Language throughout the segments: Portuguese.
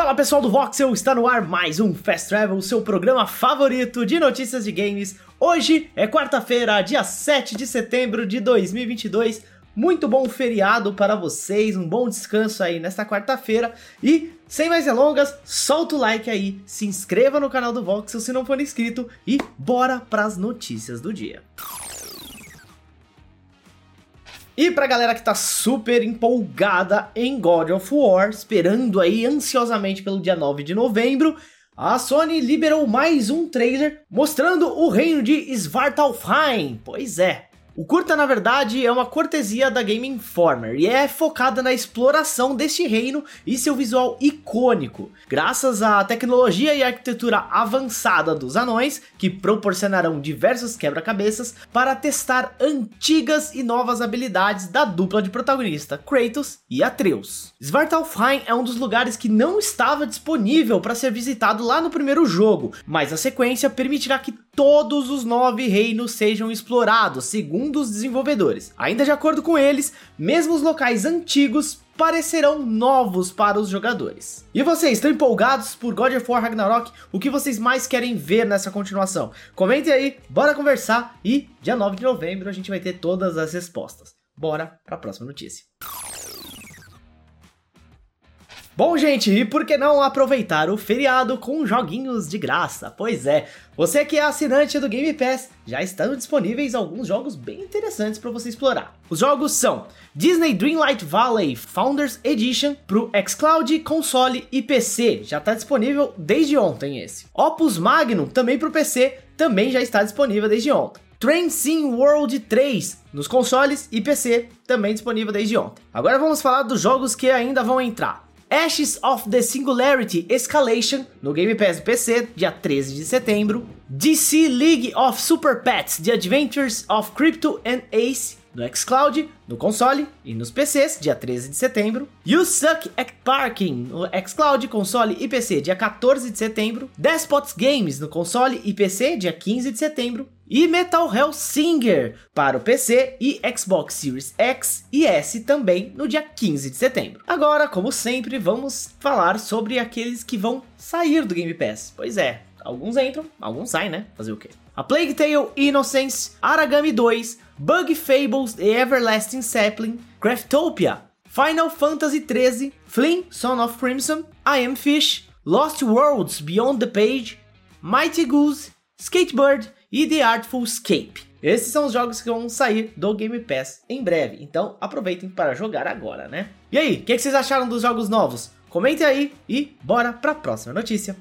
Fala pessoal do Voxel, está no ar mais um Fast Travel, seu programa favorito de notícias de games. Hoje é quarta-feira, dia 7 de setembro de 2022. Muito bom feriado para vocês, um bom descanso aí nesta quarta-feira. E, sem mais delongas, solta o like aí, se inscreva no canal do Voxel se não for inscrito e bora para as notícias do dia. E pra galera que tá super empolgada em God of War, esperando aí ansiosamente pelo dia 9 de novembro, a Sony liberou mais um trailer mostrando o reino de Svartalfheim. Pois é, o curta, na verdade, é uma cortesia da Game Informer e é focada na exploração deste reino e seu visual icônico, graças à tecnologia e arquitetura avançada dos anões, que proporcionarão diversos quebra-cabeças para testar antigas e novas habilidades da dupla de protagonista, Kratos e Atreus. Svartalfheim é um dos lugares que não estava disponível para ser visitado lá no primeiro jogo, mas a sequência permitirá que todos os nove reinos sejam explorados, segundo os desenvolvedores. Ainda de acordo com eles, mesmo os locais antigos parecerão novos para os jogadores. E vocês, estão empolgados por God of War Ragnarok? O que vocês mais querem ver nessa continuação? Comentem aí, bora conversar e dia 9 de novembro a gente vai ter todas as respostas. Bora para a próxima notícia. Bom, gente, e por que não aproveitar o feriado com joguinhos de graça? Pois é, você que é assinante do Game Pass, já estão disponíveis alguns jogos bem interessantes para você explorar. Os jogos são Disney Dreamlight Valley Founders Edition pro xCloud, console e PC, já está disponível desde ontem esse. Opus Magnum, também pro PC, também já está disponível desde ontem. Train Sim World 3 nos consoles e PC, também disponível desde ontem. Agora vamos falar dos jogos que ainda vão entrar. Ashes of the Singularity Escalation no Game Pass PC, dia 13 de setembro. DC League of Super Pets The Adventures of Crypto and Ace no xCloud, no console e nos PCs, dia 13 de setembro. You Suck at Parking no xCloud, console e PC, dia 14 de setembro. Despots Games no console e PC, dia 15 de setembro e Metal Hellsinger para o PC e Xbox Series X e S também no dia 15 de setembro. Agora, como sempre, vamos falar sobre aqueles que vão sair do Game Pass. Pois é, alguns entram, alguns saem, né? Fazer o quê? A Plague Tale Innocence, Aragami 2, Bug Fables The Everlasting Sapling, Craftopia, Final Fantasy XIII, Flynn, Son of Crimson, I Am Fish, Lost Worlds Beyond the Page, Mighty Goose, Skatebird e The Artful Escape. Esses são os jogos que vão sair do Game Pass em breve, então aproveitem para jogar agora, né? E aí, o que, que vocês acharam dos jogos novos? Comentem aí e bora para a próxima notícia.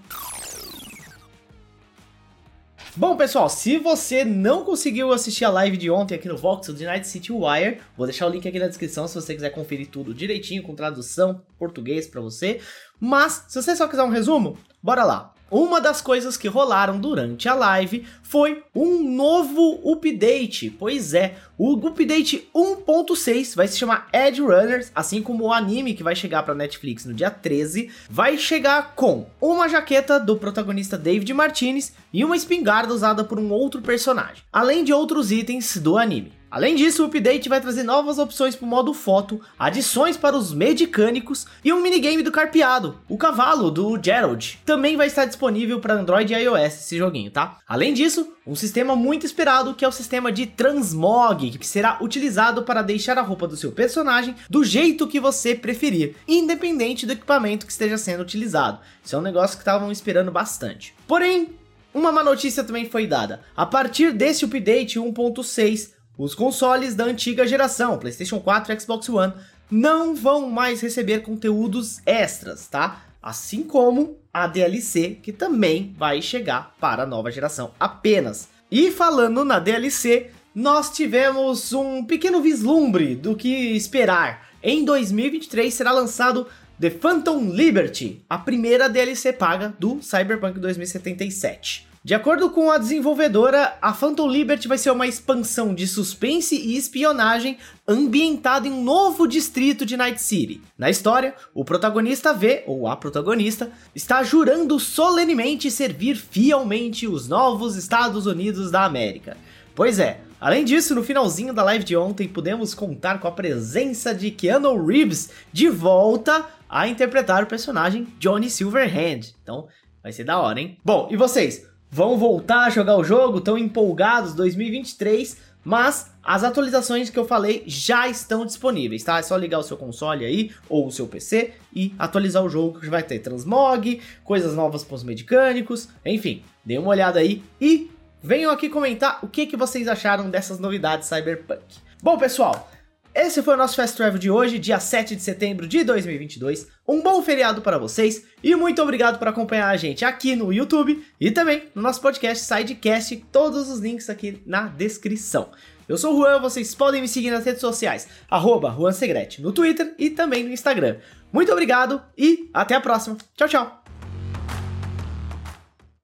Bom, pessoal, se você não conseguiu assistir a live de ontem aqui no Voxel de Night City Wire, vou deixar o link aqui na descrição se você quiser conferir tudo direitinho, com tradução português para você. Mas, se você só quiser um resumo, bora lá. Uma das coisas que rolaram durante a live foi um novo update. Pois é, o update 1.6 vai se chamar Edge Runners, assim como o anime que vai chegar para Netflix no dia 13, vai chegar com uma jaqueta do protagonista David Martinez e uma espingarda usada por um outro personagem, além de outros itens do anime. Além disso, o update vai trazer novas opções para o modo foto, adições para os mecânicos e um minigame do carpeado, o cavalo do Gerald. Também vai estar disponível para Android e iOS esse joguinho, tá? Além disso, um sistema muito esperado que é o sistema de transmog, que será utilizado para deixar a roupa do seu personagem do jeito que você preferir, independente do equipamento que esteja sendo utilizado. Isso é um negócio que estavam esperando bastante. Porém, uma má notícia também foi dada. A partir desse update 1.6, os consoles da antiga geração, PlayStation 4 e Xbox One, não vão mais receber conteúdos extras, tá? Assim como a DLC, que também vai chegar para a nova geração apenas. E falando na DLC, nós tivemos um pequeno vislumbre do que esperar. Em 2023 será lançado The Phantom Liberty, a primeira DLC paga do Cyberpunk 2077. De acordo com a desenvolvedora, a Phantom Liberty vai ser uma expansão de suspense e espionagem ambientada em um novo distrito de Night City. Na história, o protagonista vê, ou a protagonista, está jurando solenemente servir fielmente os novos Estados Unidos da América. Pois é, Além disso, no finalzinho da live de ontem, pudemos contar com a presença de Keanu Reeves de volta a interpretar o personagem Johnny Silverhand. Então, vai ser da hora, hein? Bom, e vocês? Vão voltar a jogar o jogo? Estão empolgados? 2023 mas as atualizações que eu falei já estão disponíveis, tá? É só ligar o seu console aí ou o seu PC e atualizar o jogo que vai ter transmog, coisas novas para os mecânicos, enfim, dê uma olhada aí e venham aqui comentar o que, que vocês acharam dessas novidades Cyberpunk. Bom, pessoal, esse foi o nosso Fast Travel de hoje, dia 7 de setembro de 2022. Um bom feriado para vocês e muito obrigado por acompanhar a gente aqui no YouTube e também no nosso podcast Sidecast, todos os links aqui na descrição. Eu sou o Juan, vocês podem me seguir nas redes sociais, arroba Juan Segrete, no Twitter e também no Instagram. Muito obrigado e até a próxima. Tchau, tchau!